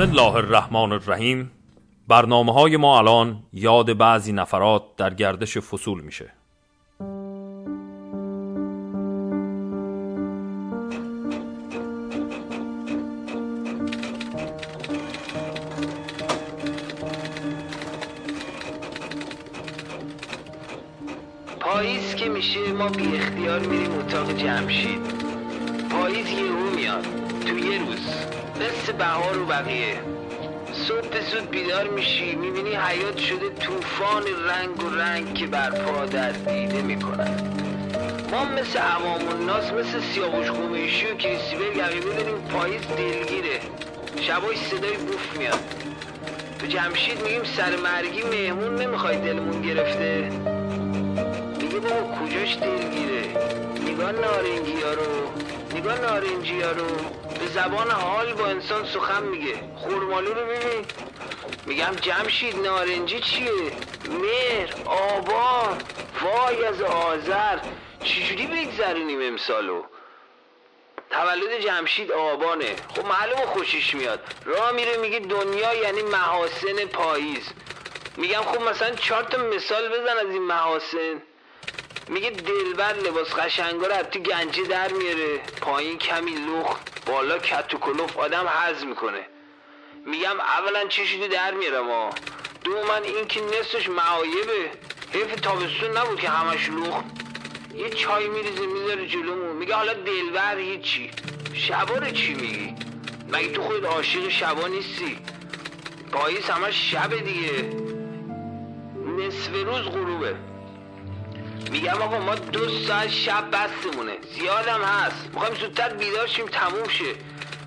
الله الرحمن الرحیم. برنامه های ما الان یاد بعضی نفرات در گردش فصول میشه. پاییز که میشه ما بی اختیار میریم اتاق جمشید. پاییز یهو میاد. تو یه روز. مثل بهار و بقیه. صبح زود بیدار میشی می‌بینی حیات شده طوفان رنگ و رنگ که برپا در دیده می‌کنن ما مثل عوام الناس مثل سیاوش قمیشی و کریستیبل یقیبه داریم پاییز دلگیره. شبای صدای بوف میاد. تو جمشید میگیم سر مرگی مهمون نمی‌خوای دلمون گرفته. میگه بابا کجاش دلگیره؟ نگاه نارنجی ها رو. نگاه نارنجی ها رو به زبان حال با انسان سخن میگه. خورمالو رو ببین میگم جمشید نارنجی چیه؟ مهر آبان وای از آذر. چجوری بگذرونیم امسالو؟ تولد جمشید آبانه. خب معلومه خوشش میاد. راه میره میگه دنیا یعنی محاسن پاییز. میگم خب مثلا چهار تا مثال بزن از این محاسن. میگه دلبر لباس قشنگا رو تو گنجه در میاره. پایین کمی لخت بالا کت و کلوف آدم حز می‌کنه. میگم اولا چشیدو در میاره ما دو من این که نصفش معایبه. حیف تابستون نبود که همش لخت. یه چای میریزه می‌ذاره جلومون. میگه حالا دلبر هیچی. شبا چی میگی؟ مگه تو خود عاشق شبا نیستی؟ پاییز همش شب دیگه. نصف روز غروبه. میگم آقا ما دو ساعت شب بستمونه. زیادم هست. می‌خوایم زودتر بیدار شیم تموم شه.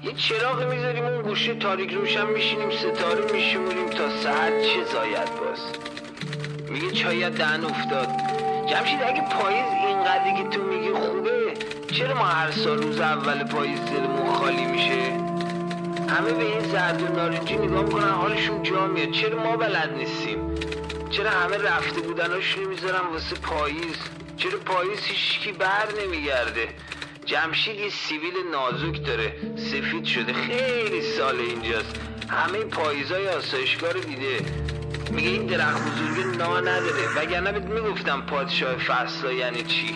یه چراغ می‌ذاریم اون گوشه تاریک روشن میشینیم ستاره میشمونیم تا ساعت چه زاید باز. میگه چایت دهن افتاد. جمشید اگه پاییز اینقدری که تو میگی خوبه چرا ما هر سال روز اول پاییز دلمون خالی میشه؟ همه به این زرد و نارنجی نگاه می‌کنن حالشون جا میاد. چرا ما بلد نیستیم؟ چرا همه رفته بودناش نمی‌ذارن واسه پاییز؟ چرا پاییز هیچکی بر نمیگرده؟ جمشید یه سیبیل نازک داره سفید شده خیلی سال اینجاست. همه پاییزای آسایشگاه رو دیده. میگه این درخت بزرگ نا نداره. وگرنه بهت می‌گفتم پادشاه فصلا یعنی چی؟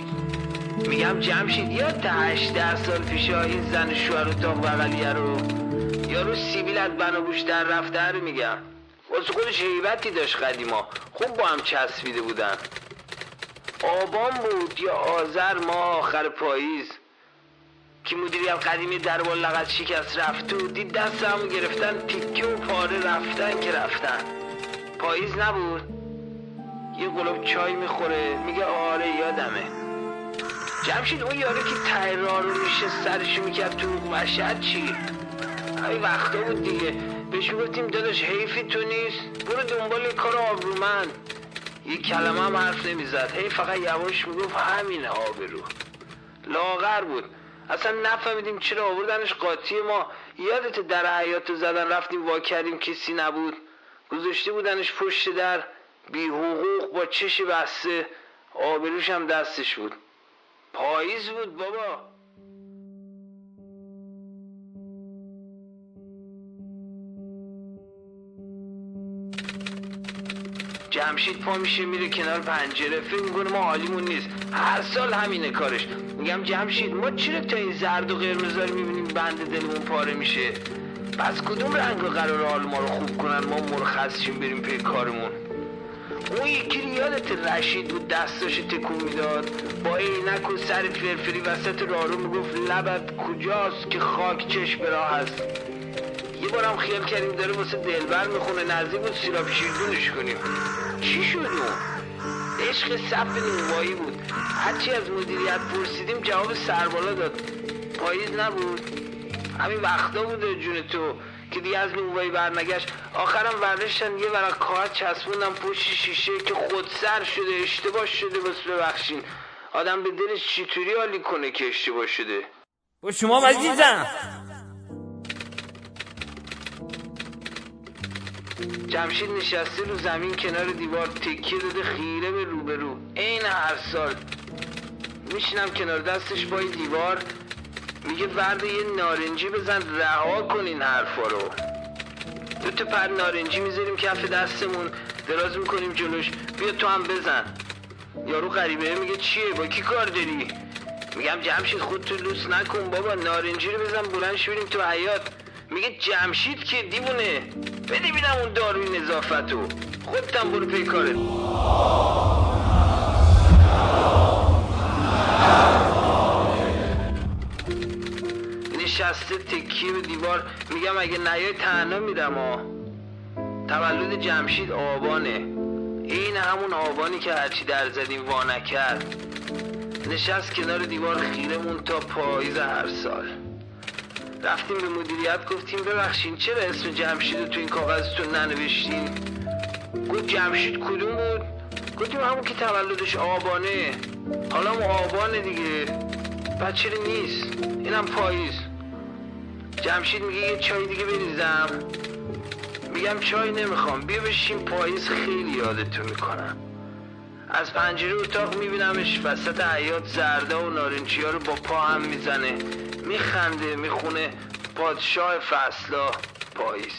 میگم جمشید یا تا هشته سال پیش این زن شوهر اتاق بغلیه رو؟ یارو سیبیل از بنابوش در رفته رو میگم. واسه خودش حیبتی داشت قدیما. خوب با هم چسبیده بودن. آبان بود یا آذر ما آخر پاییز. که مدیریت قدیمی در لغت شکست رفت و دید دست همو گرفتن تیکه و پاره رفتن که رفتن. پاییز نبود. یه گلوب چای می‌خوره میگه آره یادمه. جمشید اون یاره که تیرار رو میشه سرشو می‌کرد تو وشد چی؟ همین وقتا بود دیگه. بهش می‌گفتیم داداش حیفی تو نیست. برو دنبال کار آبرومند. یه کلمه هم حرف نمی‌زد. هی فقط یواش می‌گفت همینه آبرو. لاغر بود. اصلا نفهمیدیم چرا آوردنش قاطی ما. یادت در حیات زدن رفتیم وا کردیم کسی نبود. گذاشته بودنش پشت در. بی حقوق با چش بسته. آبروش هم دستش بود. پاییز بود بابا. جمشید پا میشه میره کنار پنجره. فکر می‌کنه ما حالیمون نیست. هر سال همینه کارش. میگم جمشید ما چرا تا این زرد و قرمز رو می‌بینیم بند دلمون پاره میشه؟ پس کدوم رنگ قرار حال ما رو خوب کنن؟ ما مرخص شیم بریم پی کارمون. اون یکی یادت رشید بود دستاش تکون می‌داد. با عینک و سر فرفری وسط رارو می‌گفت لبت کجاست که خاک چشم راه هست؟ یه بارم خیال کردیم داره واسه دلبر می‌خونه نزدیک بود سیراب شیردونش کنیم. چی شد؟ عشق صف نونوایی بود. هرچی از مدیریت پرسیدیم جواب سربالا داد. پاییز نبود. همین وقتا بوده جون تو که دیگه از نونوایی برنگشت. آخرم وردشتن یه ورق کاغذ چسبوندم پشت شیشه که خودسر شده اشتباه شده بس ببخشین. آدم به دلش چطوری حالی کنه که اشتباه شده؟ با شما عزیزم. جمشید نشسته رو زمین کنار دیوار تکیه داده خیره به روبرو عین هر سال. میشینم کنار دستش با دیوار. میگه ورد یه نارنجی بزن رها کن این حرفا رو. دو تا پر نارنجی می‌ذاریم کف دستمون. دراز می‌کنیم جلوش. بیا تو هم بزن. یارو غریبه میگه چیه؟ با کی کار داری؟ میگم جمشید خود تو لوس نکن بابا. نارنجی رو بزن بلنش بریم تو حیات میگه جمشید که دیوونه. اون داروی نظافتو. خودتم برو پی کارت. نشسته تکیه به دیوار. میگم اگه نیای تنها میرم ها تولد جمشید آبانه. این همون آبانی که هرچی در زدیم وا نکرد. نشست کنار دیوار خیرمون تا پاییز هر سال. رفتیم به مدیریت گفتیم ببخشین چرا اسم جمشید رو تو این کاغذتون ننوشتین؟ گفت جمشید کدوم بود؟ گفتیم همون که تولدش آبانه. حالا هم آبانه دیگه. بچه نیست؟ اینم پاییز. جمشید میگه یه چای دیگه بریزم. میگم چای نمی‌خوام. بیا بشین پاییز خیلی یادتون می‌کنم. از پنجره اتاق میبینمش وسط حیات زرده و نارنجی ها رو با پا هم می‌زنه. میخنده می‌خونه. پادشاه فصلا پاییز.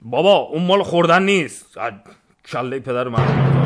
بابا اون مال خوردن نیست. کله پدر من.